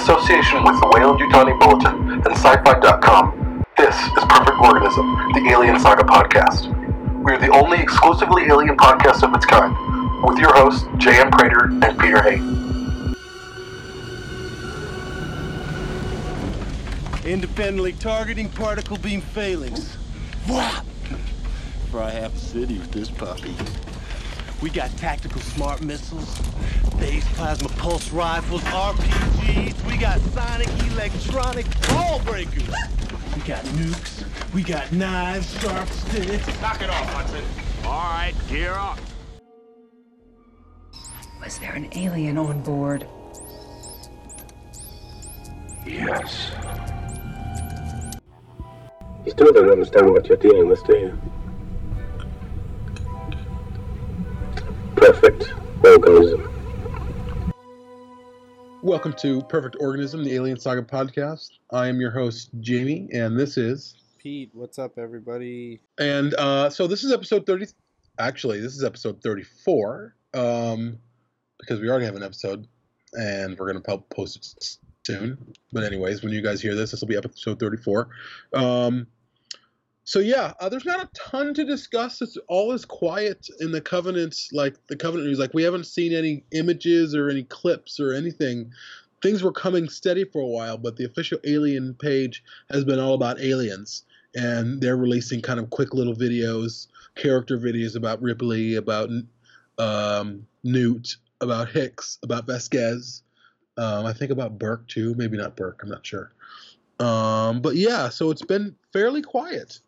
association with the Weyland Yutani Bulletin and sci-fi.com, this is Perfect Organism, the Alien Saga podcast. We are the only exclusively alien podcast of its kind, with your hosts, J.M. Prater and Peter Hayden. Independently targeting particle beam phalanx. Whap! Fry half a city with this puppy. We got tactical smart missiles, phase plasma pulse rifles, RPGs, we got sonic electronic ball breakers. We got nukes, we got knives, sharp sticks. Knock it off, Hudson. All right, gear up. Was there an alien on board? Yes. You still don't understand what you're dealing with, do you? Perfect organism. Welcome to Perfect Organism, the Alien Saga podcast. I am your host, Jamie, and this is. Pete, what's up, everybody? And uh, so this is episode 30. Actually, this is episode 34 um, because we already have an episode and we're going to post it soon. But, anyways, when you guys hear this, this will be episode 34. Um, so yeah, uh, there's not a ton to discuss. It's all is quiet in the Covenant. Like the Covenant news, like we haven't seen any images or any clips or anything. Things were coming steady for a while, but the official Alien page has been all about aliens, and they're releasing kind of quick little videos, character videos about Ripley, about um, Newt, about Hicks, about Vasquez. Um, I think about Burke too. Maybe not Burke. I'm not sure. Um, but yeah, so it's been fairly quiet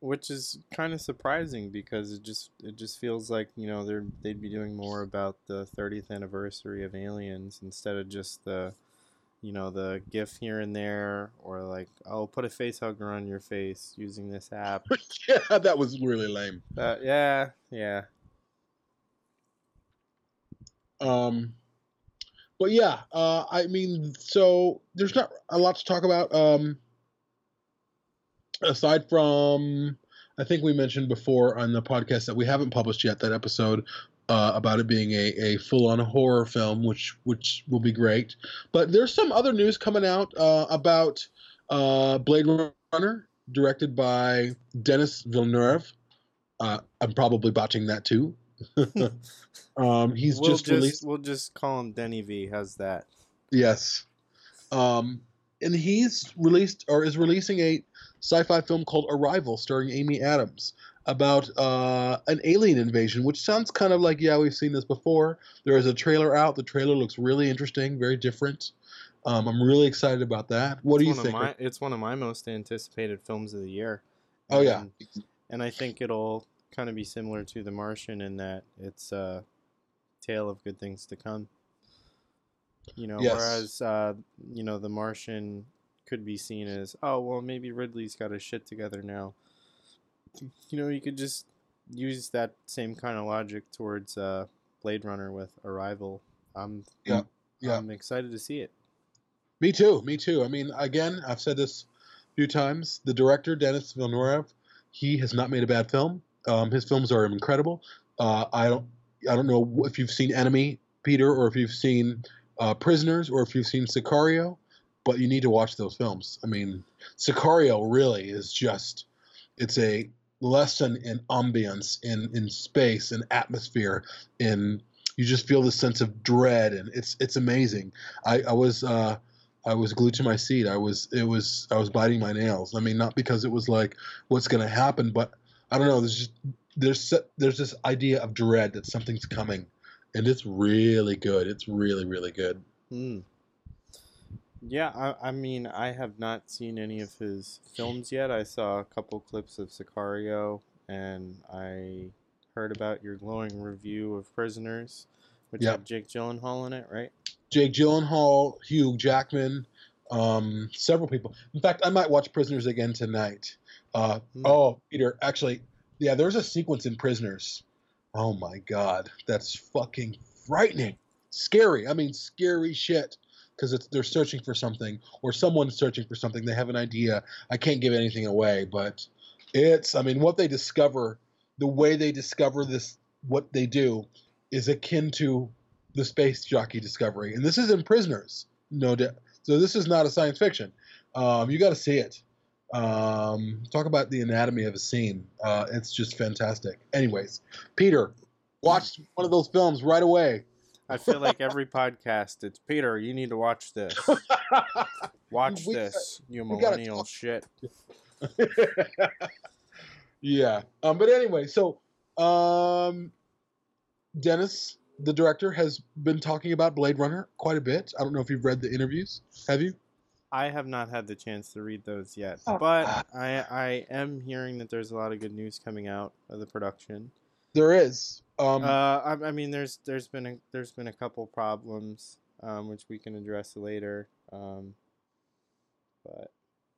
which is kind of surprising because it just it just feels like you know they're they'd be doing more about the 30th anniversary of Aliens instead of just the you know the gif here and there or like oh put a face hugger on your face using this app. Yeah that was really lame. Uh, yeah yeah. Um but yeah uh i mean so there's not a lot to talk about um aside from I think we mentioned before on the podcast that we haven't published yet that episode uh, about it being a, a full on horror film, which which will be great. But there's some other news coming out uh, about uh, Blade Runner, directed by Denis Villeneuve. Uh, I'm probably botching that too. um, he's we'll just, just released. We'll just call him Denny V. How's that? Yes. Um, and he's released or is releasing a sci-fi film called Arrival, starring Amy Adams, about uh, an alien invasion, which sounds kind of like yeah, we've seen this before. There is a trailer out. The trailer looks really interesting, very different. Um, I'm really excited about that. What it's do you think? My, it's one of my most anticipated films of the year. Oh yeah, and, and I think it'll kind of be similar to The Martian in that it's a tale of good things to come. You know, yes. whereas uh, you know The Martian could be seen as, oh well, maybe Ridley's got his shit together now. You know, you could just use that same kind of logic towards uh, Blade Runner with Arrival. I'm yeah, yeah. I'm excited to see it. Me too. Me too. I mean, again, I've said this a few times. The director Denis Villeneuve, he has not made a bad film. Um, his films are incredible. Uh, I don't I don't know if you've seen Enemy, Peter, or if you've seen uh, Prisoners, or if you've seen Sicario but you need to watch those films. I mean, Sicario really is just it's a lesson in ambience, in in space, in atmosphere, in you just feel the sense of dread, and it's it's amazing. I, I was uh, I was glued to my seat. I was it was I was biting my nails. I mean, not because it was like what's going to happen, but I don't know. There's just there's there's this idea of dread that something's coming, and it's really good. It's really really good. Mm. Yeah, I, I mean, I have not seen any of his films yet. I saw a couple clips of Sicario, and I heard about your glowing review of Prisoners, which Yep. had Jake Gyllenhaal in it, right? Jake Gyllenhaal, Hugh Jackman, um, several people. In fact, I might watch Prisoners again tonight. Uh, Hmm. Oh, Peter, actually, yeah, there's a sequence in Prisoners. Oh my God, that's fucking frightening, scary. I mean, scary shit. Because they're searching for something, or someone's searching for something. They have an idea. I can't give anything away, but it's. I mean, what they discover, the way they discover this, what they do, is akin to the space jockey discovery. And this is in Prisoners, no doubt. So this is not a science fiction. Um, you got to see it. Um, talk about the anatomy of a scene. Uh, it's just fantastic. Anyways, Peter, watch one of those films right away. I feel like every podcast, it's Peter. You need to watch this. Watch We- this, you millennial shit. yeah. Um, but anyway, so um, Dennis, the director, has been talking about Blade Runner quite a bit. I don't know if you've read the interviews. Have you? I have not had the chance to read those yet, Oh. but I I am hearing that there's a lot of good news coming out of the production. There is. Um, uh, I, I mean, there's there's been a there's been a couple problems, um, which we can address later. Um, but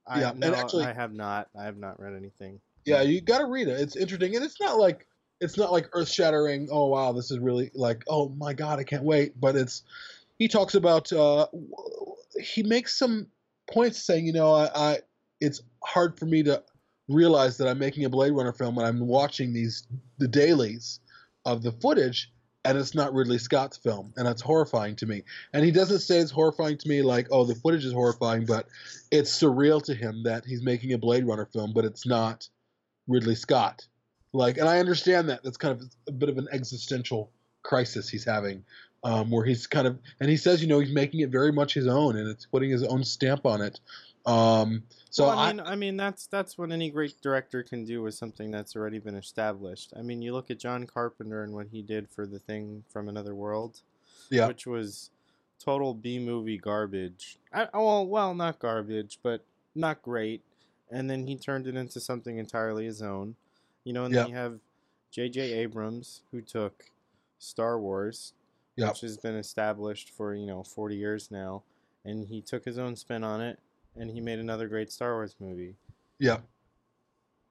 I, Yeah, and no, actually- I have not I have not read anything. yeah, you got to read it. It's interesting, and it's not like it's not like earth shattering. Oh wow, this is really like oh my god, I can't wait. But it's he talks about uh, he makes some points saying you know I, I it's hard for me to realize that I'm making a Blade Runner film and I'm watching these the dailies of the footage and it's not Ridley Scott's film and it's horrifying to me. And he doesn't say it's horrifying to me like oh the footage is horrifying, but it's surreal to him that he's making a Blade Runner film, but it's not Ridley Scott. Like, and I understand that. That's kind of a bit of an existential crisis he's having, um, where he's kind of, and he says, you know, he's making it very much his own, and it's putting his own stamp on it. Um, so well, I I, mean, I, mean that's that's what any great director can do with something that's already been established. I mean, you look at John Carpenter and what he did for the thing from Another World, yeah, which was total B movie garbage. I, well, well, not garbage, but not great. And then he turned it into something entirely his own. You know, and then you have J.J. Abrams who took Star Wars, Yeah. which has been established for you know forty years now, and he took his own spin on it, and he made another great Star Wars movie. yeah,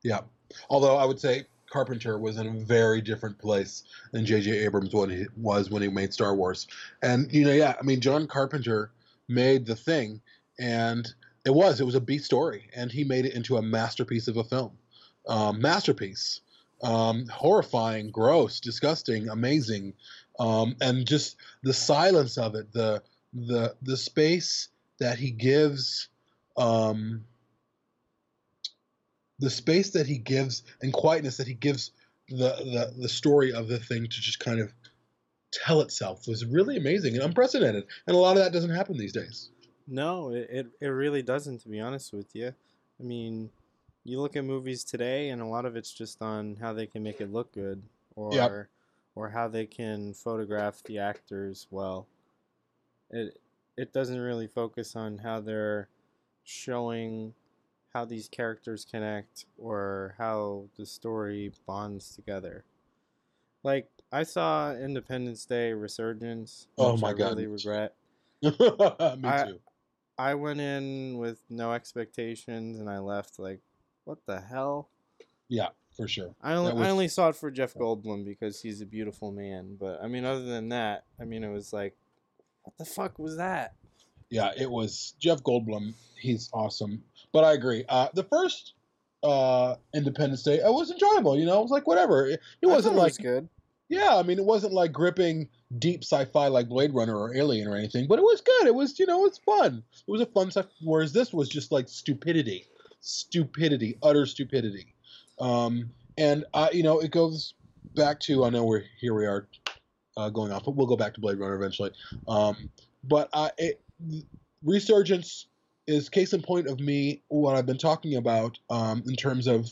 yeah. Although I would say Carpenter was in a very different place than J.J. Abrams when he was when he made Star Wars, and you know, yeah, I mean, John Carpenter made the thing, and it was it was a B story, and he made it into a masterpiece of a film, um, masterpiece, um, horrifying, gross, disgusting, amazing, um, and just the silence of it, the the the space that he gives. Um, the space that he gives and quietness that he gives the, the the story of the thing to just kind of tell itself was really amazing and unprecedented and a lot of that doesn't happen these days No, it, it, it really doesn't, to be honest with you. I mean, you look at movies today, and a lot of it's just on how they can make it look good, or Yep. or how they can photograph the actors well. It it doesn't really focus on how they're showing how these characters connect or how the story bonds together. Like I saw Independence Day Resurgence, Oh which my I God. really regret. me I- too I went in with no expectations and I left like, what the hell? yeah for sure I only, was- I only saw it for Jeff Goldblum because he's a beautiful man. But I mean, other than that, I mean, it was like, what the fuck was that? Yeah it was jeff goldblum he's awesome but i agree uh, the first uh, independence day it was enjoyable you know it was like whatever it, it wasn't it like was good. Yeah, I mean, it wasn't like gripping deep sci-fi like Blade Runner or Alien or anything, but it was good. It was, you know, it's fun. It was a fun sci Whereas this was just like stupidity, stupidity, utter stupidity. Um, and I, you know, it goes back to I know we're here we are uh, going off, but we'll go back to Blade Runner eventually. Um, but I, it, Resurgence is case in point of me what I've been talking about um, in terms of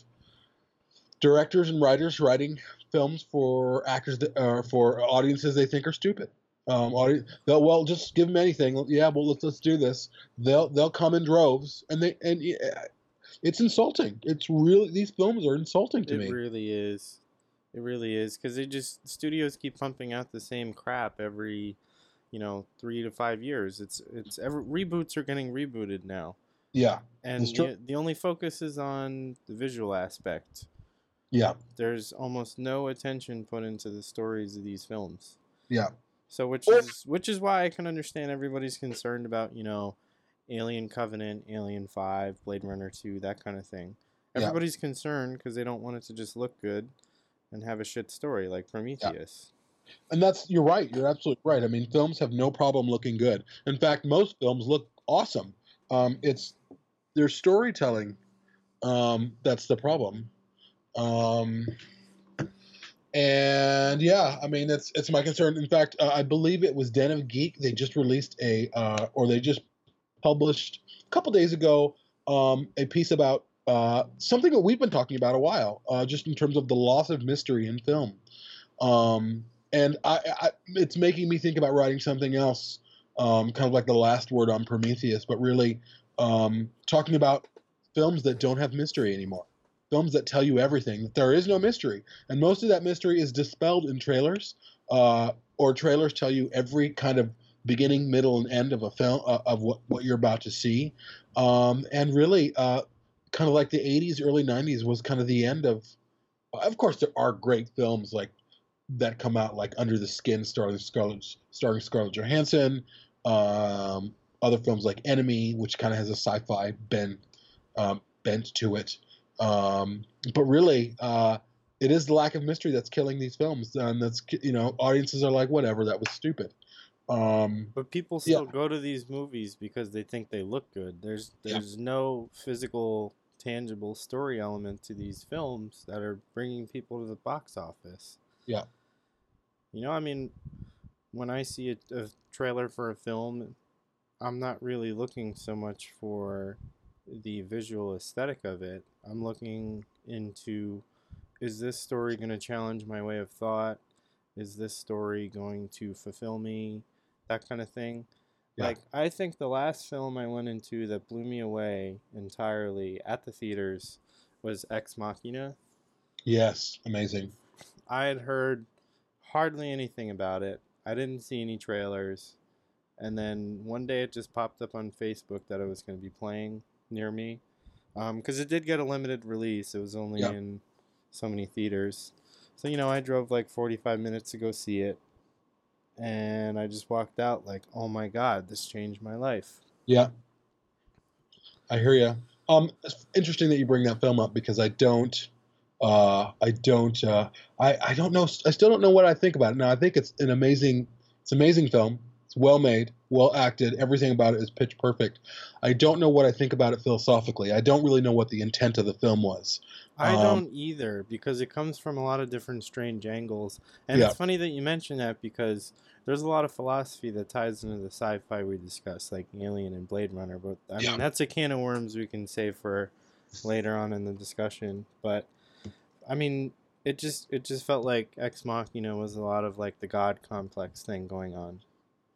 directors and writers writing films for actors that uh, for audiences they think are stupid. Um, audi- they'll well just give them anything. Yeah, well let's let's do this. They'll they'll come in droves, and they and yeah, it's insulting. It's really these films are insulting to It me. It really is. It really is because they just studios keep pumping out the same crap every, you know, three to five years. It's it's every, reboots are getting rebooted now, yeah, and the, the only focus is on the visual aspect. yeah, There's almost no attention put into the stories of these films. yeah, So which is which is why I can understand everybody's concerned about you know, Alien Covenant, Alien Five, Blade Runner Two, that kind of thing. Yeah. Everybody's concerned because they don't want it to just look good, and have a shit story like Prometheus. And that's you're right. You're absolutely right. I mean, films have no problem looking good. In fact, most films look awesome. Um, it's their storytelling um, that's the problem. Um, and yeah, I mean it's it's my concern. In fact, uh, I believe it was Den of Geek. They just released a uh, or they just published a couple days ago um, a piece about uh, something that we've been talking about a while, uh, just in terms of the loss of mystery in film. Um, and I, I, it's making me think about writing something else, um, kind of like the last word on Prometheus, but really um, talking about films that don't have mystery anymore. Films that tell you everything. That there is no mystery, and most of that mystery is dispelled in trailers, uh, or trailers tell you every kind of beginning, middle, and end of a film uh, of what, what you're about to see. Um, and really, uh, kind of like the 80s, early 90s was kind of the end of. Of course, there are great films like that come out, like Under the Skin, starring Scarlett, starring Scarlett Johansson. Um, other films like Enemy, which kind of has a sci-fi bent um, bent to it. Um, but really, uh, it is the lack of mystery that's killing these films, and that's you know audiences are like, whatever, that was stupid. Um, But people Yeah. still go to these movies because they think they look good. There's Yeah. there's no physical, tangible story element to these films that are bringing people to the box office. Yeah. You know, I mean, when I see a, a trailer for a film, I'm not really looking so much for the visual aesthetic of it. I'm looking into is this story going to challenge my way of thought? Is this story going to fulfill me? That kind of thing. Yeah. Like, I think the last film I went into that blew me away entirely at the theaters was Ex Machina. yes, amazing. I had heard hardly anything about it. I didn't see any trailers. And then one day it just popped up on Facebook that it was going to be playing near me. Because it did get a limited release. It was only Yeah. in so many theaters. So, you know, I drove like 45 minutes to go see it. And I just walked out like, oh my God, this changed my life. Yeah, I hear you. Um, it's interesting that you bring that film up because I don't, uh, I don't, uh, I, I don't know. I still don't know what I think about it. Now I think it's an amazing, it's an amazing film. It's well made, well acted. Everything about it is pitch perfect. I don't know what I think about it philosophically. I don't really know what the intent of the film was. I Um, don't either because it comes from a lot of different strange angles. And Yeah. it's funny that you mention that because there's a lot of philosophy that ties into the sci-fi we discussed, like Alien and Blade Runner. But I Yeah. mean, that's a can of worms we can save for later on in the discussion. But I mean, it just it just felt like Ex Machina was a lot of like the God complex thing going on.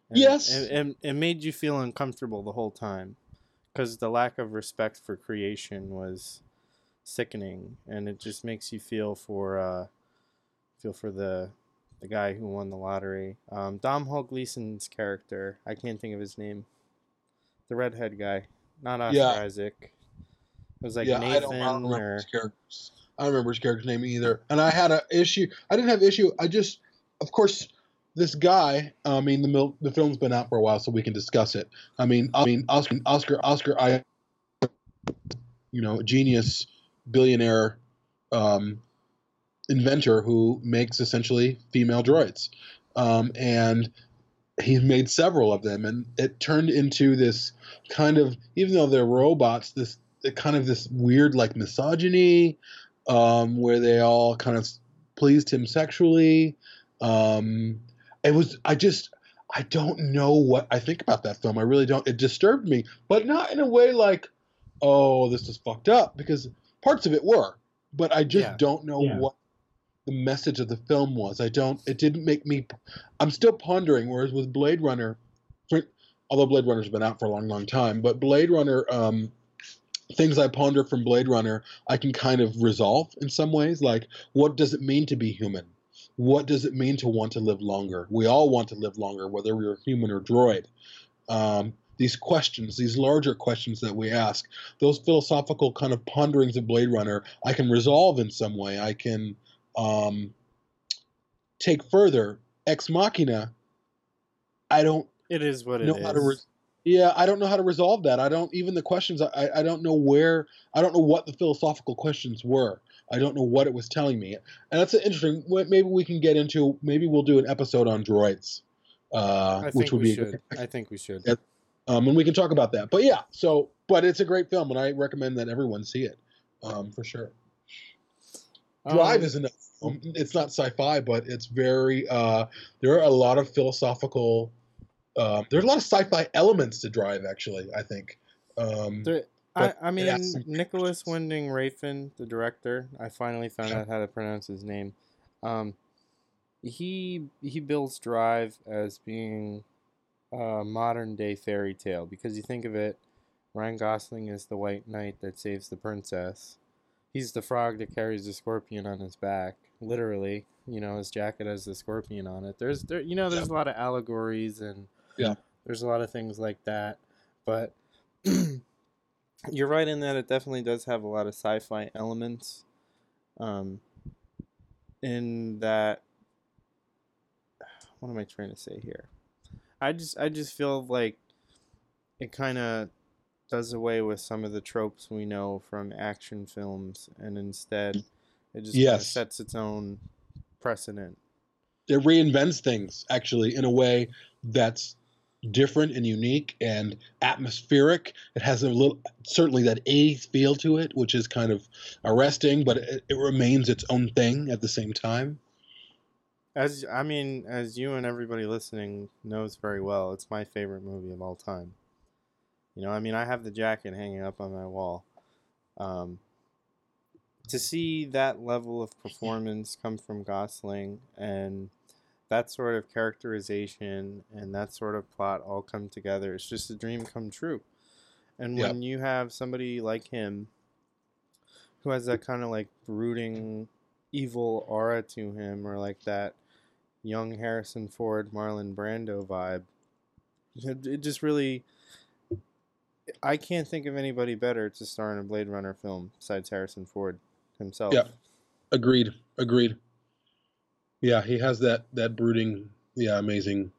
And Yes. it, it, it made you feel uncomfortable the whole time because the lack of respect for creation was sickening, and it just makes you feel for uh, feel for the the guy who won the lottery. Um, Domhnall Gleeson's character, I can't think of his name. The redhead guy, not Oscar Yeah. Isaac. It was like yeah, I Nathan don't, I don't or his characters. I don't remember his character's name either. And I had an issue. I didn't have issue. I just, of course, this guy. I mean, the mil- the film's been out for a while, so we can discuss it. I mean, I mean, Oscar, Oscar, Oscar, I, you know, genius, billionaire, um, inventor who makes essentially female droids, um, and he made several of them, and it turned into this kind of, even though they're robots, this kind of this weird like misogyny, um, where they all kind of pleased him sexually. Um, it was I just I don't know what I think about that film. I really don't. It disturbed me, but not in a way like, oh, this is fucked up, because parts of it were, but I just Yeah. don't know Yeah. what the message of the film was. I don't. It didn't make me. I'm still pondering. Whereas with Blade Runner, although Blade Runner's been out for a long, long time, but Blade Runner, um, things I ponder from Blade Runner, I can kind of resolve in some ways. Like, what does it mean to be human? What does it mean to want to live longer? We all want to live longer, whether we're human or droid. Um, these questions, these larger questions that we ask, those philosophical kind of ponderings of Blade Runner, I can resolve in some way. I can um, take further. Ex Machina, I don't it is what it know is. how to re- yeah i don't know how to resolve that i don't even the questions I, I don't know where i don't know what the philosophical questions were i don't know what it was telling me and that's interesting maybe we can get into maybe we'll do an episode on droids uh, which would be should. I think we should. Yeah. um, and we can talk about that. But yeah, so but it's a great film, and I recommend that everyone see it um, for sure. Drive Um, is another film. It's not sci-fi, but it's very. Uh, there are a lot of philosophical. Um, there's a lot of sci-fi elements to Drive, actually. I think. Um, There, I, I mean, Nicolas. Winding Refn, the director, I finally found out how to pronounce his name. Um, he he bills Drive as being a modern day fairy tale because you think of it, Ryan Gosling is the white knight that saves the princess. He's the frog that carries the scorpion on his back, literally. You know, his jacket has the scorpion on it. There's there, you know, there's a lot of allegories and Yeah. there's a lot of things like that. But you're right in that it definitely does have a lot of sci-fi elements. Um, in that, what am I trying to say here? I just I just feel like it kind of does away with some of the tropes we know from action films, and instead it just Yes. sets its own precedent. it reinvents things actually in a way that's different and unique and atmospheric. It has a little certainly that 80s feel to it, which is kind of arresting, but it, it remains its own thing at the same time. As I mean, as you and everybody listening knows very well, it's my favorite movie of all time. You know, I mean, I have the jacket hanging up on my wall. Um, to see that level of performance come from Gosling and that sort of characterization and that sort of plot all come together, it's just a dream come true. And when you have somebody like him who has that kind of like brooding evil aura to him or like that young Harrison Ford Marlon Brando vibe it, it just really I can't think of anybody better to star in a Blade Runner film besides Harrison Ford himself. Yeah. Agreed. Agreed. Yeah, he has that that brooding, yeah, amazing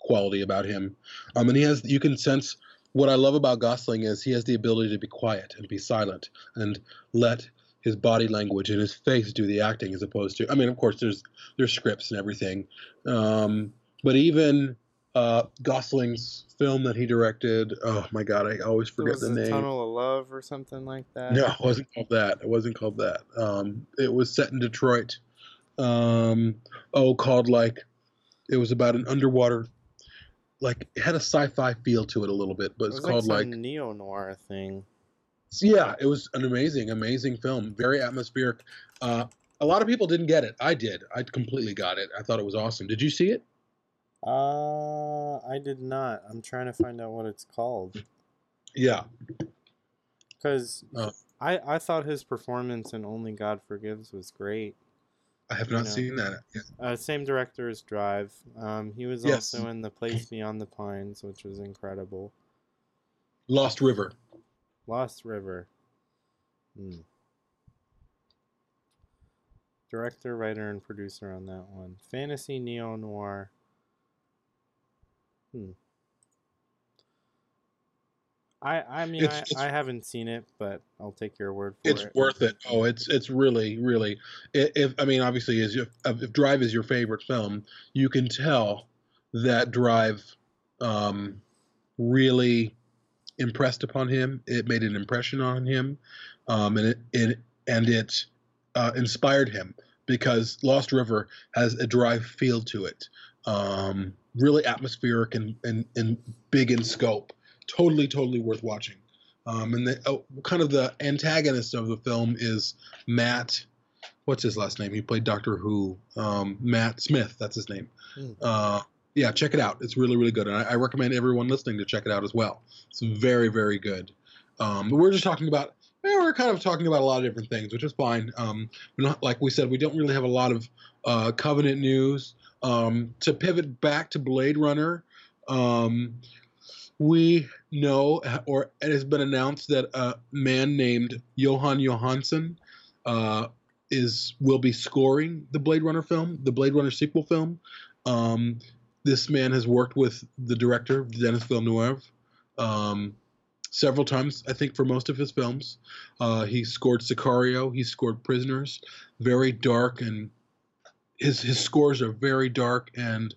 quality about him. Um, and he has you can sense what I love about Gosling is he has the ability to be quiet and be silent and let his body language and his face do the acting as opposed to I mean, of course, there's there's scripts and everything, um, but even uh, Gosling's film that he directed. Oh my God, I always forget the name. Tunnel of Love or something like that. No, it wasn't called that. It wasn't called that. Um, it was set in Detroit. Um, oh, called like it was about an underwater, like it had a sci-fi feel to it a little bit, but it's was called like like, neo noir thing. yeah, it was an amazing, amazing film, very atmospheric. Uh, a lot of people didn't get it. I did. I completely got it. I thought it was awesome. Did you see it? Uh, I did not. I'm trying to find out what it's called Yeah. because Oh. I I thought his performance in Only God Forgives was great. I have not know. seen that. yet. Uh, same director as Drive. Um, he was Yes. also in The Place Beyond the Pines, which was incredible. Lost River. Lost River. Hmm. Director, writer, and producer on that one. Fantasy neo noir. Hmm. I I mean It's- I, it's- I haven't seen it, but I'll take your word for It's it. It's worth it. Oh, it's it's really really. i- If I mean, obviously, is your if Drive is your favorite film, you can tell that Drive um, really impressed upon him. It made an impression on him, um, and it, it and it uh, inspired him because Lost River has a Drive feel to it. Um, really atmospheric and, and and big in scope. Totally, totally worth watching. Um, and the oh, kind of the antagonist of the film is Matt. What's his last name? He played Doctor Who. Um, Matt Smith. That's his name. Hmm. Uh, yeah, check it out. It's really, really good, and I, I recommend everyone listening to check it out as well. It's very, very good. Um, but we're just talking about. eh, we're kind of talking about a lot of different things, which is fine. Um, we're not like we said, we don't really have a lot of uh, Covenant news. Um, to pivot back to Blade Runner, um, we know, or it has been announced that a man named Jóhann Jóhannsson uh, is will be scoring the Blade Runner film, the Blade Runner sequel film. Um, this man has worked with the director Denis Villeneuve um, several times, I think, for most of his films. Uh, he scored Sicario. He scored Prisoners. Very dark and his his scores are very dark and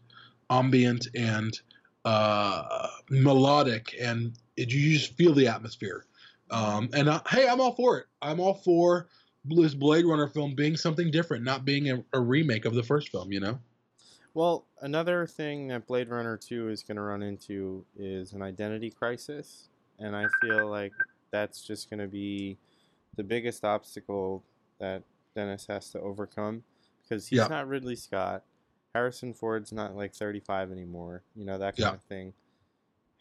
ambient and uh, melodic, and it, you just feel the atmosphere. Um, and I, hey, I'm all for it. I'm all for this Blade Runner film being something different, not being a, a remake of the first film. You know? Well, another thing that Blade Runner 2 is going to run into is an identity crisis. And I feel like that's just going to be the biggest obstacle that Dennis has to overcome because he's Yeah. not Ridley Scott. Harrison Ford's not like 35 anymore, you know, that kind Yeah. of thing.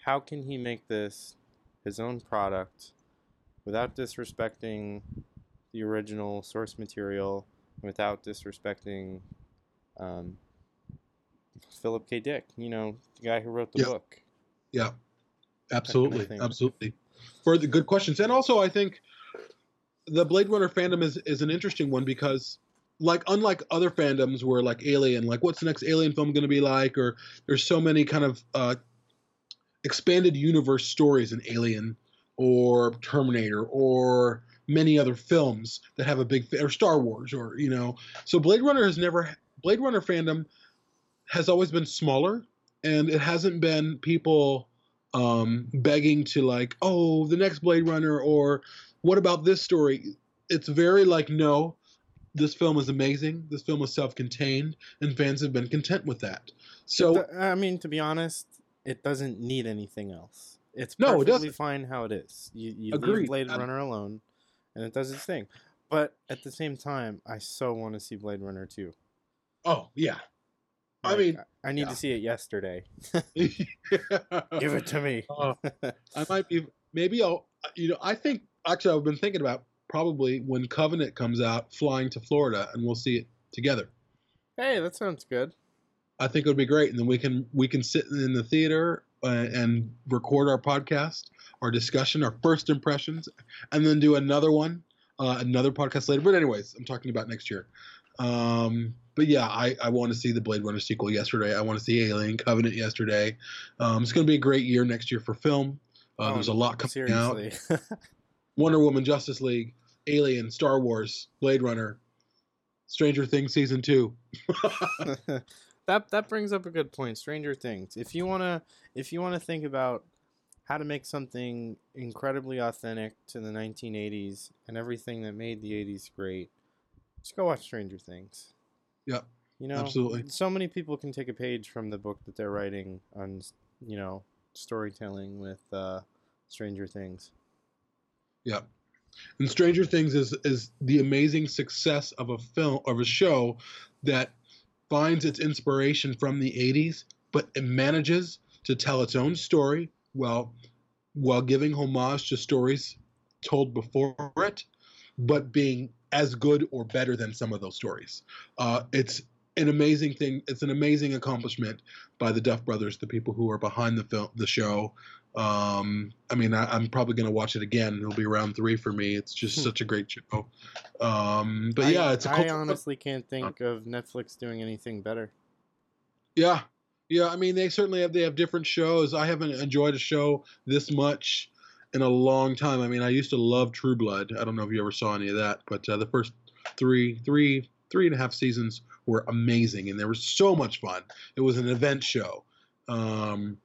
How can he make this his own product without disrespecting the original source material, without disrespecting um, Philip K. Dick, you know, the guy who wrote the Yeah. book? Yeah, absolutely, thing. absolutely. For the good questions, and also I think the Blade Runner fandom is is an interesting one because, like, unlike other fandoms where like Alien, like, what's the next Alien film going to be like, or there's so many kind of uh, expanded universe stories in Alien or Terminator or many other films that have a big or Star Wars or you know, so Blade Runner has never Blade Runner fandom has always been smaller and it hasn't been people um, begging to like, oh, the next Blade Runner, or what about this story? It's very like, no, this film is amazing. This film is self-contained, and fans have been content with that. So I mean, to be honest, it doesn't need anything else. It's No, it perfectly doesn't. fine how it is. You, you Agreed. leave Blade Runner alone, and it does its thing. But at the same time, I so want to see Blade Runner 2. oh yeah, I Like, mean, I need yeah. to see it yesterday. Give it to me. Uh, I might be maybe I'll you know I think actually I've been thinking about probably when Covenant comes out, flying to Florida, and we'll see it together. hey, that sounds good. I think it would be great, and then we can we can sit in the theater uh, and record our podcast, our discussion, our first impressions, and then do another one, uh, another podcast later. But anyways, I'm talking about next year. Um, but yeah, I, I want to see the Blade Runner sequel yesterday. I want to see Alien Covenant yesterday. Um, it's going to be a great year next year for film. Uh, Oh, there's a lot coming out. Seriously. Wonder Woman, Justice League, Alien, Star Wars, Blade Runner, Stranger Things season two. that that brings up a good point. Stranger Things. If you wanna if you wanna think about how to make something incredibly authentic to the 1980s and everything that made the 80s great, just go watch Stranger Things. Yeah. You know, Absolutely. So many people can take a page from the book that they're writing on, you know, storytelling with uh, Stranger Things. Yeah. And Stranger Things is is the amazing success of a film of a show that finds its inspiration from the 80s, but it manages to tell its own story while while giving homage to stories told before it, but being as good or better than some of those stories. Uh, it's an amazing thing. It's an amazing accomplishment by the Duff brothers, the people who are behind the film, the show. Um, I mean, I, I'm probably going to watch it again. It'll be round three for me. It's just Hmm. such a great show. Um, but I- yeah, it's a I honestly can't think of Netflix doing anything better. Yeah, yeah. I mean, they certainly have they have different shows. I haven't enjoyed a show this much in a long time. I mean, I used to love True Blood. I don't know if you ever saw any of that, but uh, the first three, three, three and a half seasons were amazing, and they were so much fun. It was an event show. Um,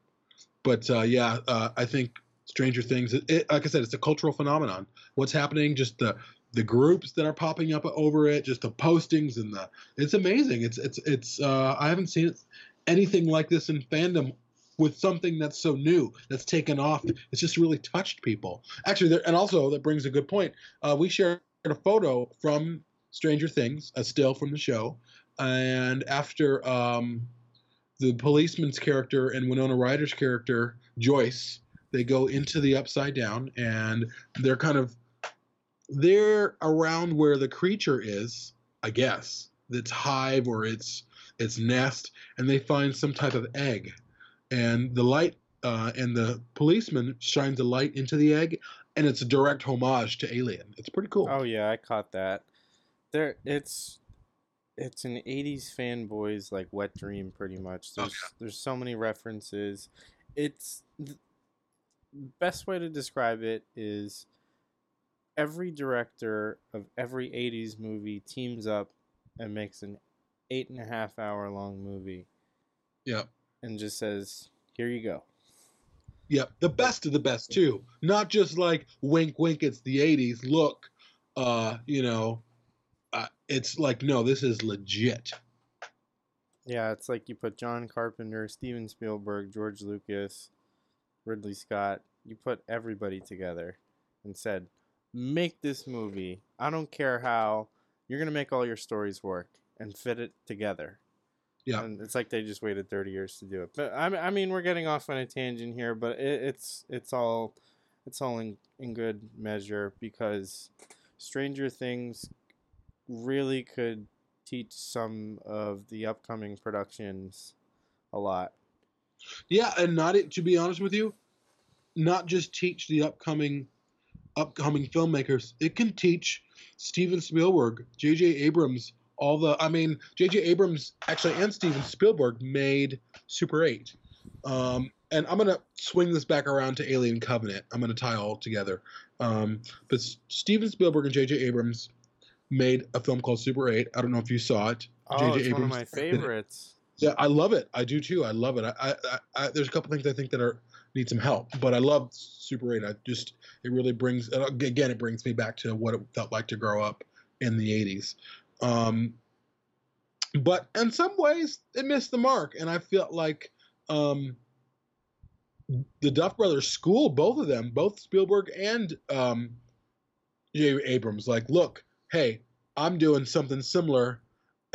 but uh, yeah, uh, I think Stranger Things. It, it, like I said, it's a cultural phenomenon. What's happening? Just the the groups that are popping up over it, just the postings and the. It's amazing. It's it's it's. Uh, I haven't seen anything like this in fandom with something that's so new that's taken off. It's just really touched people. Actually, there, and also that brings a good point. Uh, we shared a photo from Stranger Things, a still from the show, and after um, the policeman's character and Winona Ryder's character Joyce, they go into the upside down and they're kind of they're around where the creature is, I guess, its hive or its its nest, and they find some type of egg, and the light uh, and the policeman shines a light into the egg, and it's a direct homage to Alien. It's pretty cool. Oh yeah, I caught that. There, it's it's an '80s fanboys like wet dream, pretty much. There's there's so many references. It's the best way to describe it is every director of every '80s movie teams up and makes an eight and a half hour long movie Yeah. and just says, here you go. Yep, the best of the best too. Not just like wink, wink. It's the '80s. Look, uh, you know, it's like no, this is legit. Yeah, it's like you put John Carpenter, Steven Spielberg, George Lucas, Ridley Scott. You put everybody together and said, "Make this movie. I don't care how. You're gonna make all your stories work and fit it together." Yeah. And it's like they just waited 30 years to do it. But I, I mean, we're getting off on a tangent here, but it, it's it's all it's all in, in good measure because Stranger Things really could teach some of the upcoming productions a lot. Yeah, and not it, to be honest with you, not just teach the upcoming upcoming filmmakers. It can teach Steven Spielberg, J.J. Abrams, all the. I mean, J.J. Abrams actually and Steven Spielberg made Super Eight. Um, and I'm gonna swing this back around to Alien Covenant. I'm gonna tie all together. Um, but Steven Spielberg and J.J. Abrams made a film called Super Eight. I don't know if you saw it. Oh, J.J. it's one of Abrams my favorites. Yeah, I love it. I do too. I love it. I, I, I, there's a couple things I think that are need some help, but I love Super 8. I just it really brings again it brings me back to what it felt like to grow up in the 80s. Um, but in some ways it missed the mark, and I felt like um, the Duff Brothers school, both of them, both Spielberg and um, J. Abrams, like, look, hey, I'm doing something similar,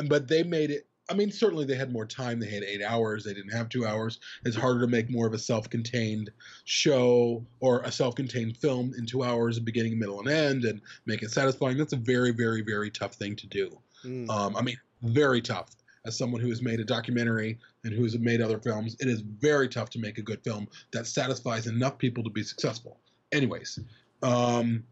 but they made it. I mean, certainly they had more time. They had eight hours. They didn't have two hours. It's harder to make more of a self-contained show or a self-contained film in two hours, beginning, middle, and end, and make it satisfying. That's a very, very, very tough thing to do. Mm. Um, I mean, very tough. As someone who has made a documentary and who has made other films, it is very tough to make a good film that satisfies enough people to be successful. Anyways, um,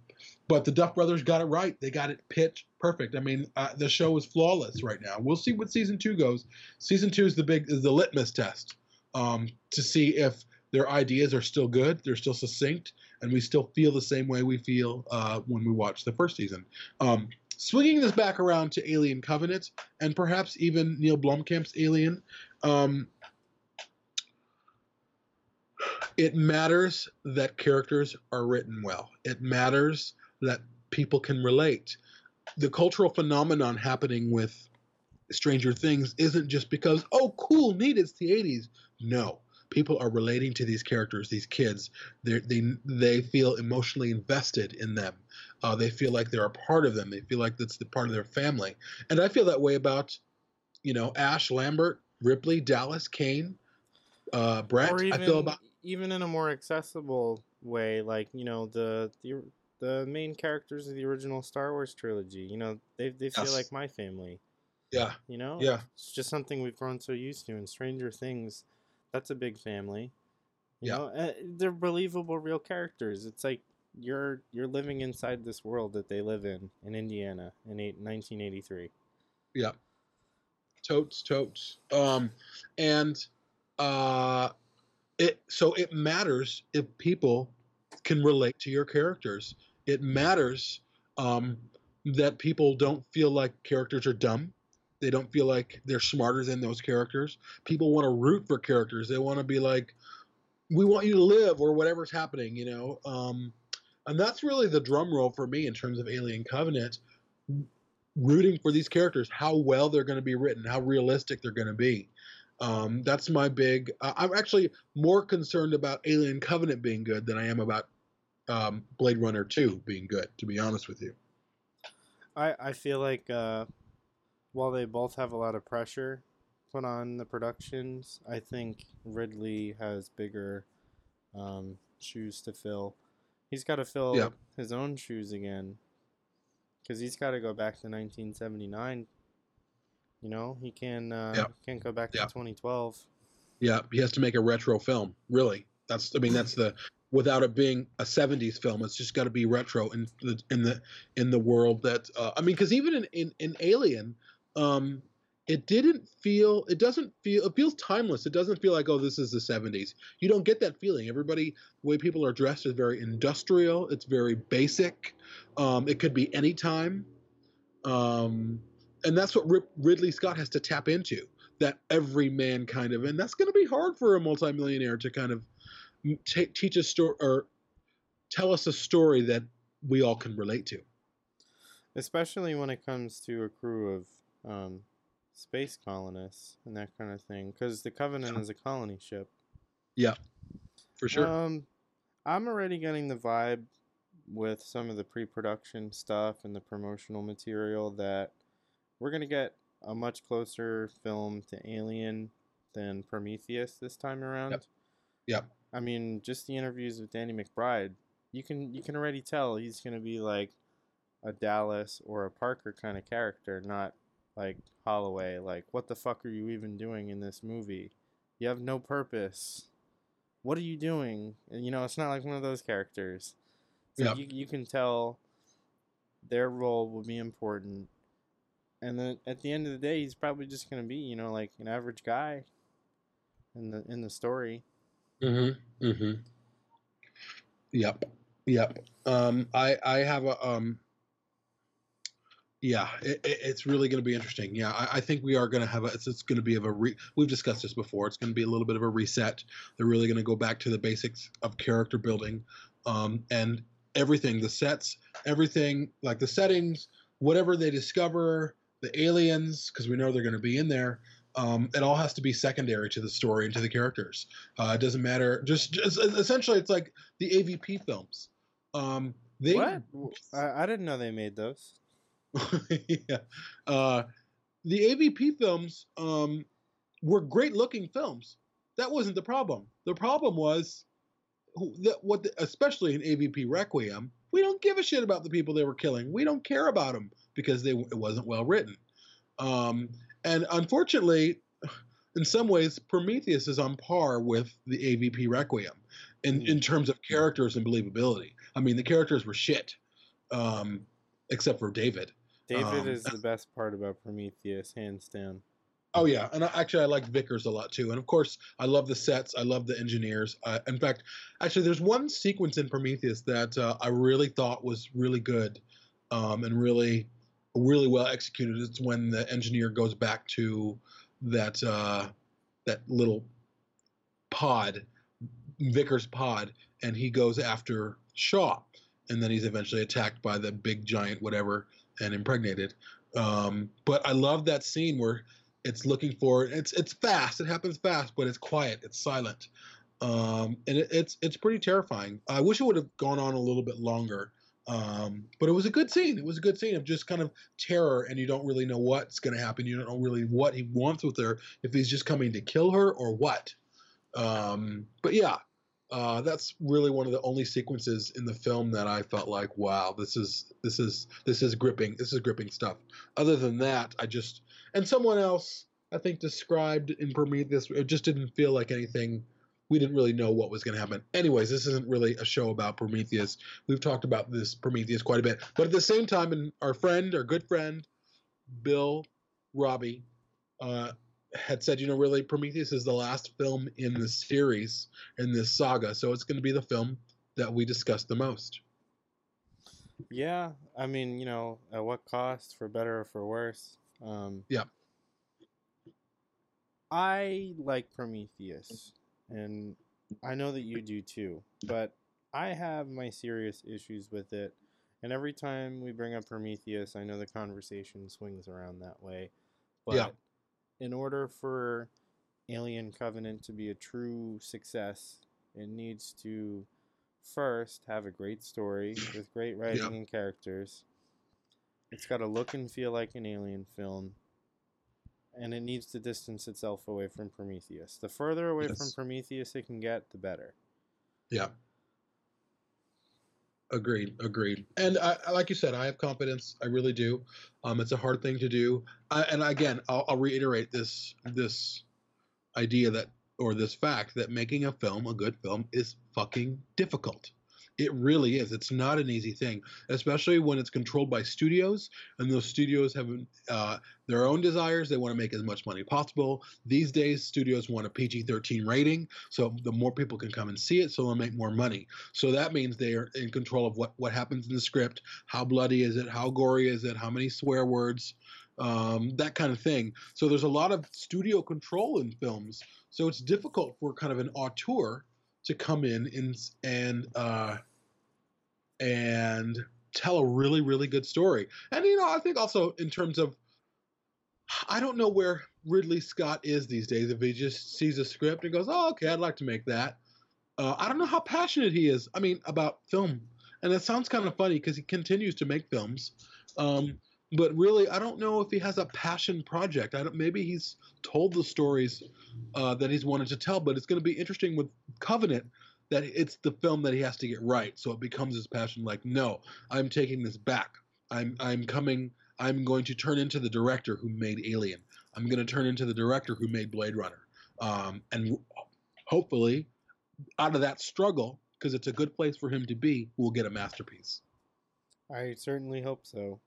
but the Duff Brothers got it right. They got it pitch perfect. I mean, uh, the show is flawless right now. We'll see what season two goes. Season two is the big is the litmus test um, to see if their ideas are still good, they're still succinct, and we still feel the same way we feel uh, when we watch the first season. Um, swinging this back around to Alien Covenant and perhaps even Neil Blomkamp's Alien, um, it matters that characters are written well. It matters that people can relate. The cultural phenomenon happening with Stranger Things isn't just because, oh, cool, neat, it's the 80s. No. People are relating to these characters, these kids. They're, they they feel emotionally invested in them. Uh, they feel like they're a part of them. They feel like that's the part of their family. And I feel that way about, you know, Ash, Lambert, Ripley, Dallas, Kane, uh, Brett. or even I feel about even in a more accessible way, like you know the the the main characters of the original Star Wars trilogy. You know, they they feel Yes. like my family. yeah, You know, Yeah. it's just something we've grown so used to. In Stranger Things, that's a big family. You Yeah. know, uh, they're believable, real characters. It's like you're you're living inside this world that they live in in Indiana in eight, 1983. Yeah. Totes, totes. Um, and uh, it so it matters if people can relate to your characters. It matters um, that people don't feel like characters are dumb. They don't feel like they're smarter than those characters. People want to root for characters. They want to be like, we want you to live or whatever's happening, you know. Um, and that's really the drum roll for me in terms of Alien Covenant rooting for these characters, how well they're going to be written, how realistic they're going to be. Um, that's my big. Uh, I'm actually more concerned about Alien Covenant being good than I am about um, Blade Runner 2 being good, to be honest with you. I, I feel like uh, while they both have a lot of pressure put on the productions, I think Ridley has bigger um, shoes to fill. He's got to fill Yeah. his own shoes again because he's got to go back to 1979. You know, he can uh, Yeah. can't go back Yeah. to 2012. Yeah, he has to make a retro film. Really, that's. I mean, that's the. Without it being a '70s film, it's just got to be retro in the in the in the world that. Uh, I mean, because even in, in in Alien, um, it didn't feel. It doesn't feel. It feels timeless. It doesn't feel like oh, this is the '70s. You don't get that feeling. Everybody, the way people are dressed is very industrial. It's very basic. Um, it could be any time. Um, and that's what Rip, Ridley Scott has to tap into. that everyman kind of, and that's going to be hard for a multimillionaire to kind of t- teach a story or tell us a story that we all can relate to. especially when it comes to a crew of um, space colonists and that kind of thing because the covenant is a colony ship Yeah, for sure. um i'm already getting the vibe with some of the pre-production stuff and the promotional material that we're going to get a much closer film to alien than prometheus this time around Yep. Yep. I mean just the interviews with danny mcbride you can you can already tell he's going to be like a Dallas or a Parker kind of character, not like Holloway. Like, what the fuck are you even doing in this movie? You have no purpose. What are you doing? And, you know, it's not like one of those characters. So Yeah. you, you can tell their role will be important. And then at the end of the day, he's probably just going to be, you know, like an average guy in the in the story. Mm-hmm. Mm-hmm. Yep. Yep. Um, I I have a um. Yeah, it, it, it's really going to be interesting. Yeah, I, I think we are going to have a. It's, it's going to be of a re. We've discussed this before. It's going to be a little bit of a reset. They're really going to go back to the basics of character building, um, and everything. The sets, everything like the settings, whatever they discover, the aliens, because we know they're going to be in there. Um, it all has to be secondary to the story and to the characters. Uh, it doesn't matter. Just, just essentially, it's like the AVP films. Um, they, what? I, I didn't know they made those. yeah. Uh, the AVP films um, were great looking films. That wasn't the problem. The problem was that what, the, especially in AVP Requiem, we don't give a shit about the people they were killing. We don't care about them because they it wasn't well written. Um, and unfortunately, in some ways, Prometheus is on par with the AVP Requiem in, in terms of characters and believability. I mean, the characters were shit, um, except for David. David Um, is the best part about Prometheus, hands down. Oh yeah, and I, actually I like Vickers a lot too. And of course, I love the sets. I love the engineers. Uh, in fact, actually, there's one sequence in Prometheus that uh, I really thought was really good, um, and really, really well executed. It's when the engineer goes back to that uh, that little pod, Vickers pod, and he goes after Shaw, and then he's eventually attacked by the big giant whatever and impregnated. Um, but I love that scene where it's looking for it's it's fast. It happens fast, but it's quiet. It's silent, um, and it, it's it's pretty terrifying. I wish it would have gone on a little bit longer, um, but it was a good scene. It was a good scene of just kind of terror, and you don't really know what's going to happen. You don't know really what he wants with her. If he's just coming to kill her or what. Um, but yeah, uh, that's really one of the only sequences in the film that I felt like, wow, this is this is this is gripping. This is gripping stuff. Other than that, I just and someone else I think described in Prometheus, it just didn't feel like anything. We didn't really know what was going to happen. Anyways, this isn't really a show about Prometheus. We've talked about this Prometheus quite a bit, but at the same time, and our friend, our good friend, Bill Robbie, uh, had said, you know, really, Prometheus is the last film in the series in this saga, so it's going to be the film that we discuss the most. Yeah, I mean, you know, at what cost, for better or for worse. Um, Yeah. I like Prometheus, and I know that you do too, but I have my serious issues with it. And every time we bring up Prometheus, I know the conversation swings around that way. But Yeah. in order for Alien Covenant to be a true success, it needs to first have a great story with great writing Yeah. and characters. It's got to look and feel like an alien film. And it needs to distance itself away from Prometheus. The further away from Prometheus it can get, the better. Yeah. Agreed. Agreed. And I, I- like you said, I have confidence. I really do. Um, it's a hard thing to do. I, and again, I'll, I'll reiterate this this idea that or this fact that making a film, a good film, is fucking difficult. It really is. It's not an easy thing, especially when it's controlled by studios, and those studios have uh, their own desires. They want to make as much money possible. These days, studios want a PG-13 rating, so the more people can come and see it, so they'll make more money. So that means they are in control of what what happens in the script. How bloody is it? How gory is it? How many swear words? um, that kind of thing. So there's a lot of studio control in films. So it's difficult for kind of an auteur to come in and and uh, and tell a really really good story. And you know, I think also in terms of I don't know where Ridley Scott is these days. If he just sees a script and goes, "Oh, okay, I'd like to make that," uh, I don't know how passionate he is. I mean, about film, and it sounds kind of funny because he continues to make films. Um, but really, I don't know if he has a passion project. I don't. Maybe he's told the stories uh, that he's wanted to tell, but it's going to be interesting with Covenant that it's the film that he has to get right, so it becomes his passion. Like, no, I'm taking this back. I'm I'm coming. I'm going to turn into the director who made Alien. I'm going to turn into the director who made Blade Runner. Um, and hopefully, out of that struggle, because it's a good place for him to be, we'll get a masterpiece. I certainly hope so.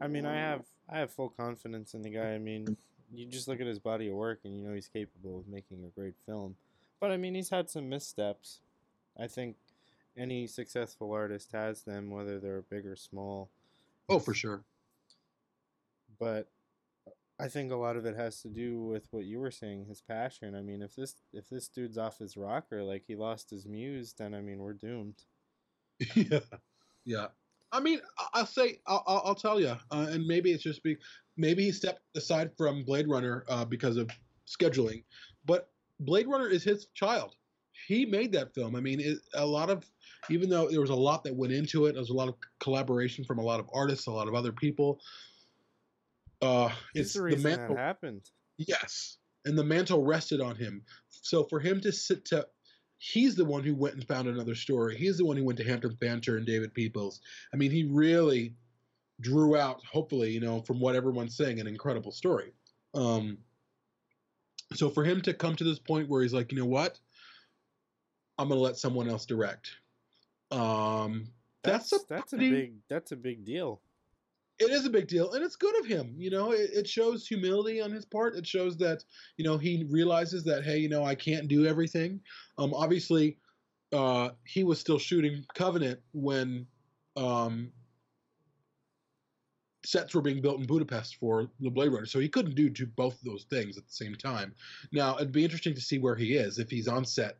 I mean, I have I have full confidence in the guy. I mean, you just look at his body of work and you know he's capable of making a great film. But I mean, he's had some missteps. I think any successful artist has them, whether they're big or small. Oh, for sure. But I think a lot of it has to do with what you were saying, his passion. I mean, if this if this dude's off his rocker, like he lost his muse, then I mean, we're doomed. yeah, yeah. I mean, I- will say, I'll, I'll I'll tell you, uh, and maybe it's just be, maybe he stepped aside from Blade Runner uh, because of scheduling, but Blade Runner is his child. He made that film. I mean, it, a lot of, even though there was a lot that went into it, there was a lot of collaboration from a lot of artists, a lot of other people. Uh, it's the the reason mantle. that happened. Yes, and the mantle rested on him. So for him to sit to, he's the one who went and found another story. He's the one who went to Hampton Fancher and David Peoples. I mean, he really drew out, hopefully, you know, from what everyone's saying, an incredible story. Um, so for him to come to this point where he's like, you know what, I'm gonna let someone else direct. Um, that's, That's a that's a big that's a big deal. it is a big deal and it's good of him you know it, it shows humility on his part it shows that you know he realizes that hey you know i can't do everything um obviously uh he was still shooting covenant when um sets were being built in budapest for the blade runner so he couldn't do, do both of those things at the same time now it'd be interesting to see where he is if he's on set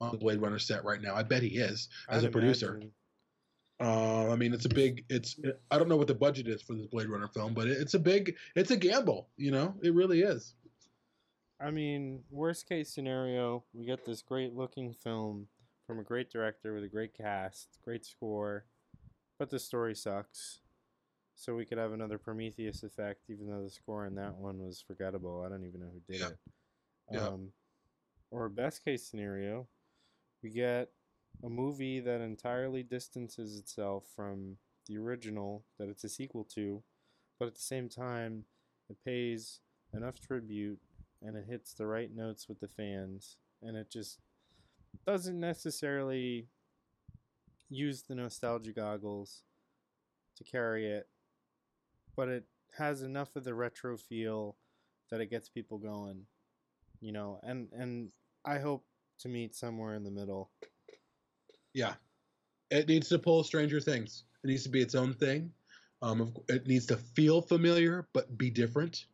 on the blade runner set right now i bet he is as I'd a producer imagine. uh, I mean, it's a big. It's. I don't know what the budget is for this Blade Runner film, but it's a big. It's a gamble. You know, it really is. I mean, worst case scenario, we get this great looking film from a great director with a great cast, great score, but the story sucks. So we could have another Prometheus effect, even though the score in that one was forgettable. I don't even know who did Yeah. it. Yeah. Um, or best case scenario, we get a movie that entirely distances itself from the original that it's a sequel to, but at the same time, it pays enough tribute and it hits the right notes with the fans and it just doesn't necessarily use the nostalgia goggles to carry it but it has enough of the retro feel that it gets people going you know and and i hope to meet somewhere in the middle Yeah, it needs to pull Stranger Things. It needs to be its own thing. Um, it needs to feel familiar but be different.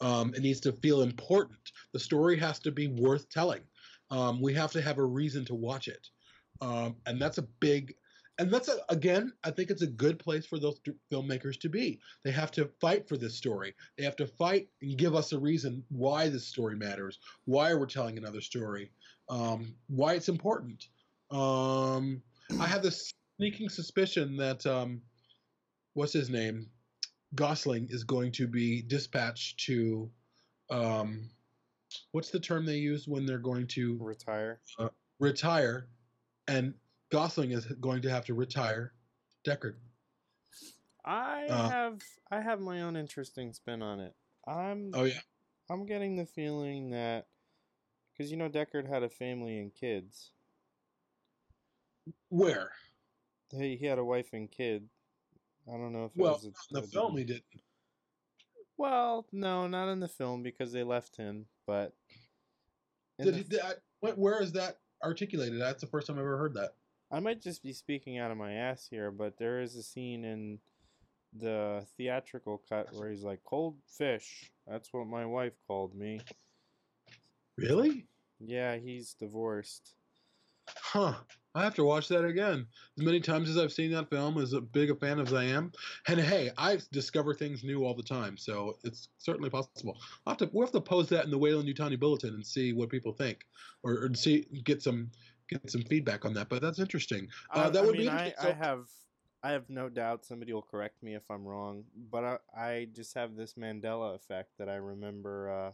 Um, it needs to feel important. The story has to be worth telling. Um, we have to have a reason to watch it, um, and that's a big. And that's a, again, I think it's a good place for those filmmakers to be. They have to fight for this story. They have to fight and give us a reason why this story matters, why we're telling another story, um, why it's important. Um, I have this sneaking suspicion that um, what's his name, Gosling is going to be dispatched to. Um, what's the term they use when they're going to retire retire? And Gosling is going to have to retire. Deckard. i Uh, have i have my own interesting spin on it i'm Oh yeah. i'm getting the feeling that because you know deckard had a family and kids Where? he, he had a wife and kid i don't know if it Well, was a, the film he didn't. well no not in the film because they left him but Did the he, did I, where is that articulated? That's the first time I've ever heard that. I might just be speaking out of my ass here, but there is a scene in the theatrical cut where he's like cold fish. That's what my wife called me. Really? Yeah, he's divorced. Huh. I have to watch that again. As many times as I've seen that film, as a big a fan as I am, and hey, I discover things new all the time, so it's certainly possible. I'll have to, we'll have to post that in the Weyland-Yutani Bulletin and see what people think, or, or see get some get some feedback on that. But that's interesting. Uh, I, that I would mean, be I, interesting. I have, I have no doubt somebody will correct me if I'm wrong, but I, I just have this Mandela effect that I remember. Uh,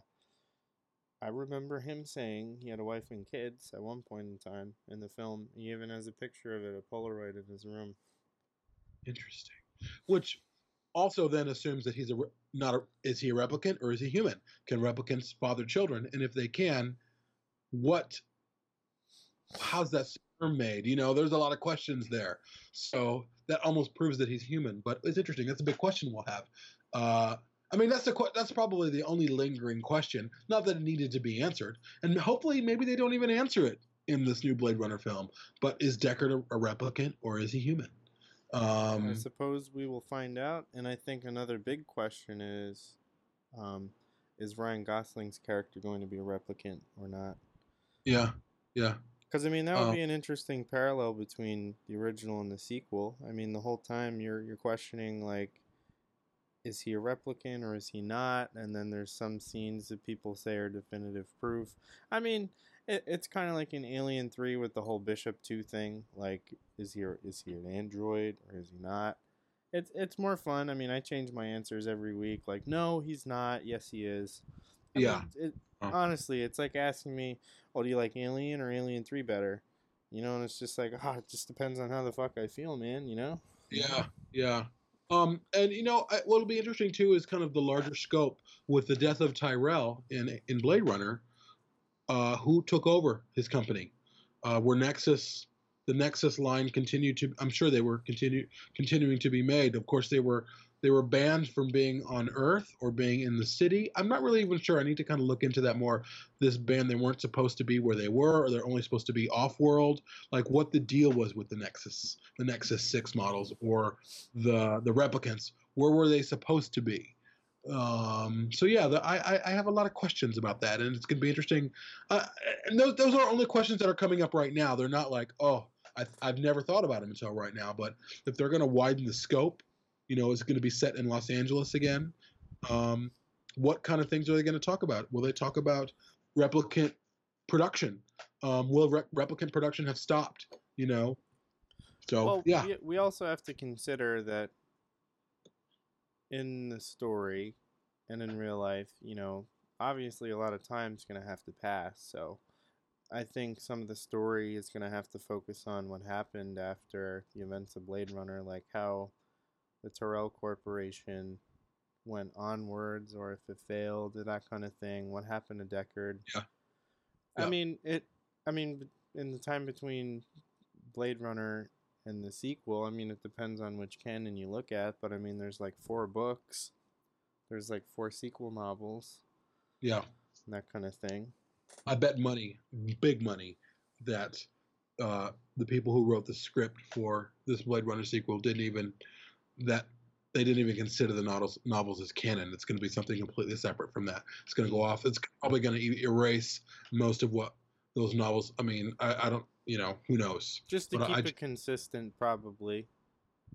I remember him saying he had a wife and kids at one point in time in the film. He even has a picture of it, a Polaroid in his room. Interesting. Which also then assumes that he's a re- not a is he a replicant or is he human? Can replicants father children? And if they can, what? How's that sperm made? You know, there's a lot of questions there. So that almost proves that he's human. But it's interesting. That's a big question we'll have. Uh, I mean, that's the that's probably the only lingering question. Not that it needed to be answered, and hopefully, maybe they don't even answer it in this new Blade Runner film. But is Deckard a, a replicant or is he human? Um, I suppose we will find out. And I think another big question is, um, is Ryan Gosling's character going to be a replicant or not? Yeah, yeah, Because I mean, that would Um, be an interesting parallel between the original and the sequel. I mean, the whole time you're you're questioning like, is he a replicant or is he not? And then there's some scenes that people say are definitive proof. I mean, it, it's kind of like in Alien Three with the whole Bishop Two thing. Like, is he is he an android or is he not? It's it's more fun. I mean, I change my answers every week. Like, no, he's not. Yes, he is. I Yeah. mean, it. Honestly, it's like asking me, "Oh, do you like Alien or Alien Three better?" You know, and it's just like, ah, it just depends on how the fuck I feel, man. You know? yeah, yeah. Um, and you know, I, what'll be interesting too is kind of the larger scope with the death of Tyrell in in Blade Runner. Uh, who took over his company? Uh, were Nexus the Nexus line continued to? I'm sure they were continue continuing to be made. Of course, they were they were banned from being on Earth or being in the city. I'm not really even sure. I need to kind of look into that more. This ban, they weren't supposed to be where they were, or they're only supposed to be off-world. Like what the deal was with the Nexus, the Nexus Six models, or the the replicants. Where were they supposed to be? Um, so yeah, the, I, I- have a lot of questions about that, and it's going to be interesting. Uh, and those those are only questions that are coming up right now. They're not like, oh, I, I've never thought about them until right now. But if they're going to widen the scope, you know, it's going to be set in Los Angeles again. Um, what kind of things are they going to talk about? Will they talk about replicant production? Um, will re- replicant production have stopped? You know, so well, yeah, we, we also have to consider that in the story and in real life, you know, obviously a lot of time's going to have to pass. So I think some of the story is going to have to focus on what happened after the events of Blade Runner, like how the Tyrell Corporation went onwards or if it failed, that kind of thing. What happened to Deckard? Yeah. I mean, it. I mean, in the time between Blade Runner and the sequel, I mean, it depends on which canon you look at, but I mean, there's like four books, there's like four sequel novels, yeah. and that kind of thing. I bet money, big money, that uh, the people who wrote the script for this Blade Runner sequel didn't even that they didn't even consider the novels novels as canon. It's going to be something completely separate from that. It's going to go off. It's probably going to erase most of what those novels. I mean, I, I don't. You know, who knows? Just to But keep I- it consistent, probably.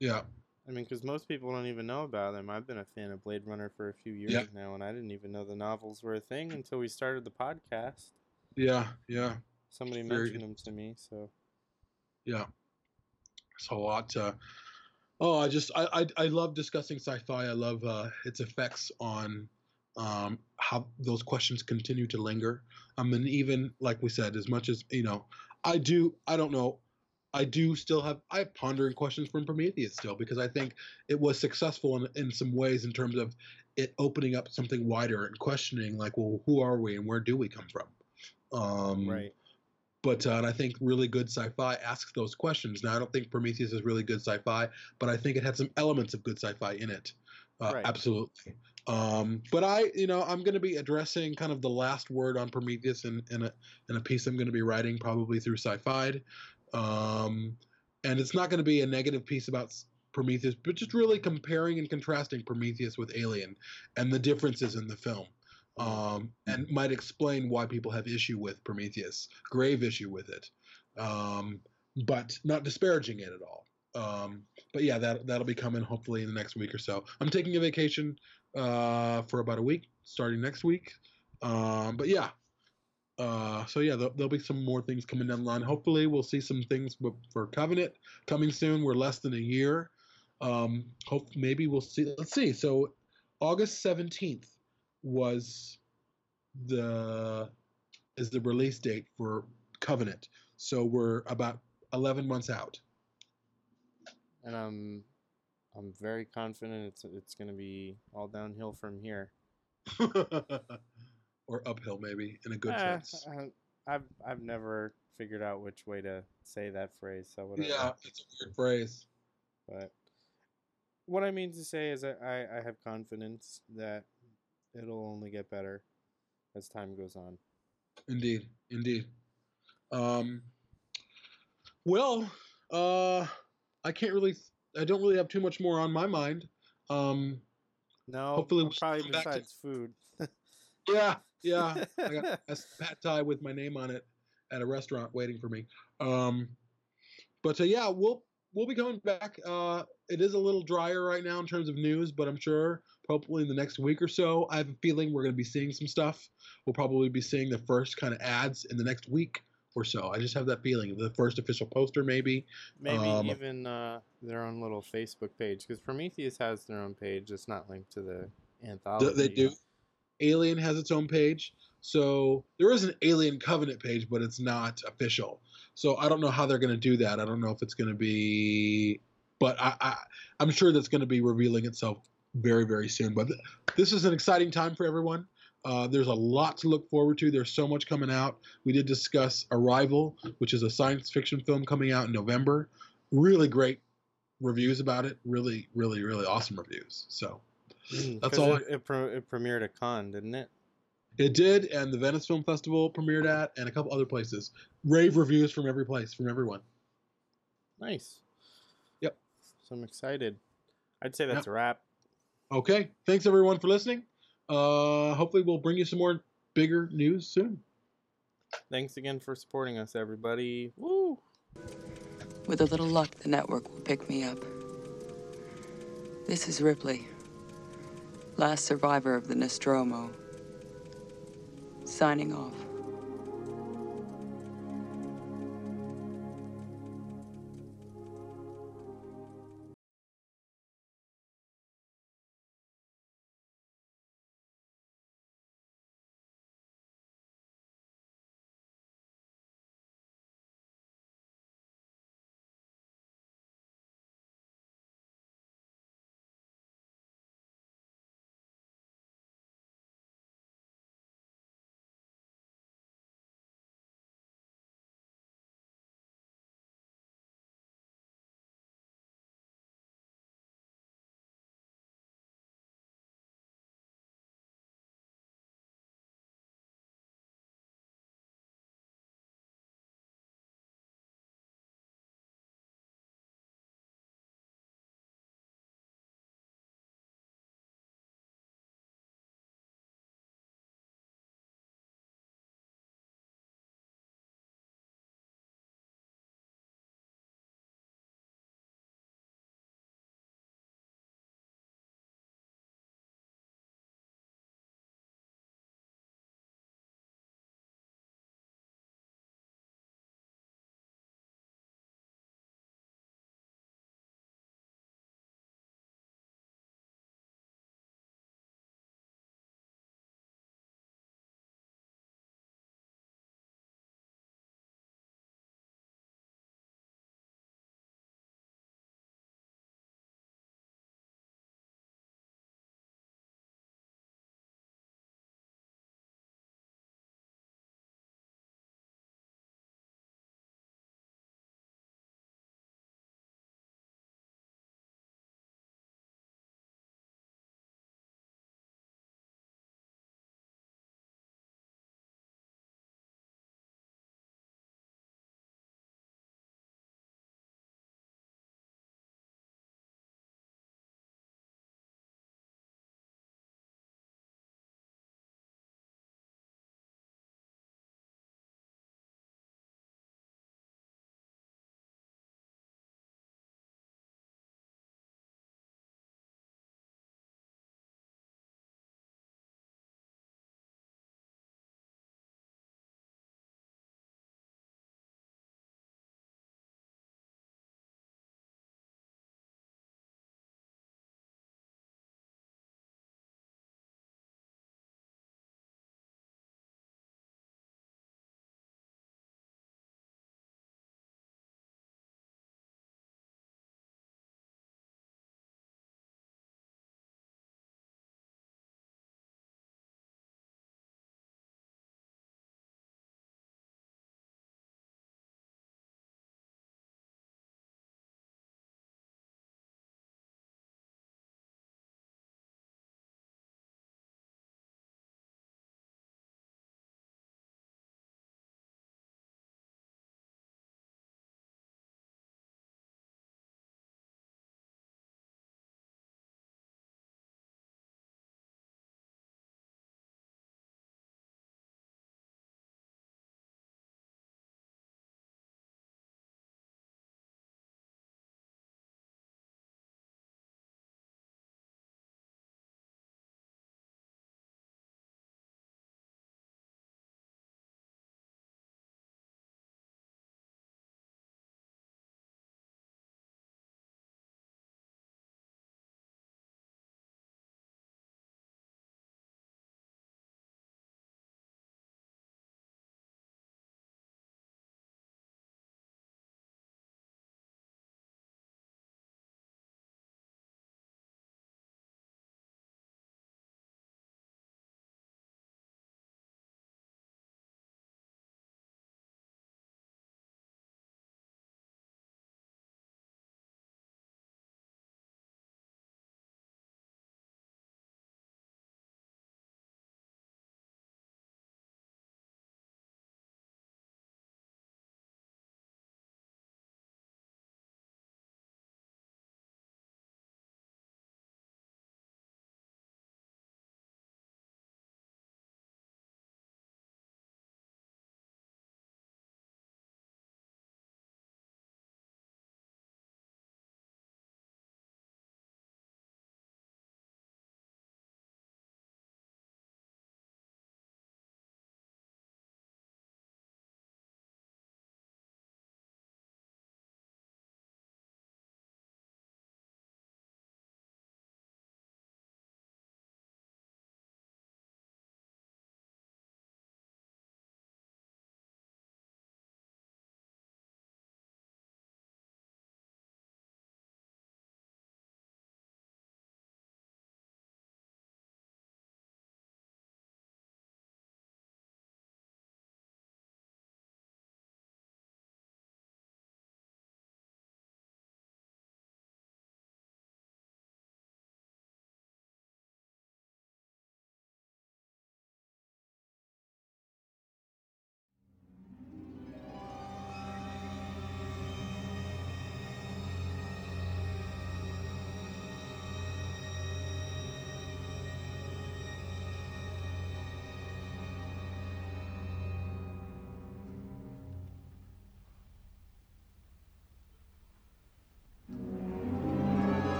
Yeah, I mean, because most people don't even know about them. I've been a fan of Blade Runner for a few years Yeah. now, and I didn't even know the novels were a thing until we started the podcast. yeah, yeah, Somebody Very mentioned them to me, so yeah. It's a lot. Uh, oh, I just I, I I love discussing sci-fi. I love uh, its effects on um, how those questions continue to linger. Um, and even like we said, as much as you know, I do. I don't know. I do still have I have pondering questions from Prometheus still because I think it was successful in, in some ways in terms of it opening up something wider and questioning like, well, who are we and where do we come from? Um, right. But uh, and I think really good sci-fi asks those questions. Now, I don't think Prometheus is really good sci-fi, but I think it had some elements of good sci-fi in it. Uh, Right. Absolutely. Um, but I, you know, I'm going to be addressing kind of the last word on Prometheus in, in a in a piece I'm going to be writing probably through Sci-Fi, um, and it's not going to be a negative piece about Prometheus, but just really comparing and contrasting Prometheus with Alien and the differences in the film. Um, and might explain why people have issue with Prometheus, grave issue with it, um, but not disparaging it at all. Um, but yeah, that that'll be coming hopefully in the next week or so. I'm taking a vacation uh, for about a week, starting next week. Um, but yeah, uh, so yeah, there'll, there'll be some more things coming down the line. Hopefully, we'll see some things for Covenant coming soon. We're less than a year. Um, hope maybe we'll see. Let's see. So August seventeenth was the is the release date for Covenant. So we're about eleven months out. And I'm I'm very confident it's it's gonna be all downhill from here. or uphill, maybe in a good Eh, sense. I've I've never figured out which way to say that phrase, so whatever. Yeah, it's a weird phrase. But what I mean to say is that I, I have confidence that it'll only get better as time goes on. Indeed, indeed. Um, well, uh, I can't really. I don't really have too much more on my mind. Um, No, Hopefully well, probably come back to- food. yeah, yeah. I got a pat thai with my name on it at a restaurant waiting for me. Um, but uh, yeah, we'll we'll be coming back. Uh, it is a little drier right now in terms of news, but I'm sure hopefully in the next week or so, I have a feeling we're going to be seeing some stuff. We'll probably be seeing the first kind of ads in the next week or so. I just have that feeling. The first official poster, maybe. Maybe Um, even uh, their own little Facebook page because Prometheus has their own page. It's not linked to the anthology. They do. Alien has its own page. So there is an Alien Covenant page, but it's not official. So I don't know how they're going to do that. I don't know if it's going to be, but I, I I'm sure that's going to be revealing itself very very soon. But th- this is an exciting time for everyone. Uh, there's a lot to look forward to. There's so much coming out. We did discuss Arrival, which is a science fiction film coming out in November. Really great reviews about it. Really, really, really awesome reviews. So Mm, That's all It, it, pre- it premiered at Cannes, didn't it? It did, and the Venice Film Festival premiered at, and a couple other places. Rave reviews from every place, from everyone. Nice. Yep. So I'm excited. I'd say that's Yep. a wrap. Okay, thanks everyone for listening. Uh, hopefully, we'll bring you some more bigger news soon. Thanks again for supporting us, everybody. Woo! With a little luck, the network will pick me up. This is Ripley, last survivor of the Nostromo. Signing off.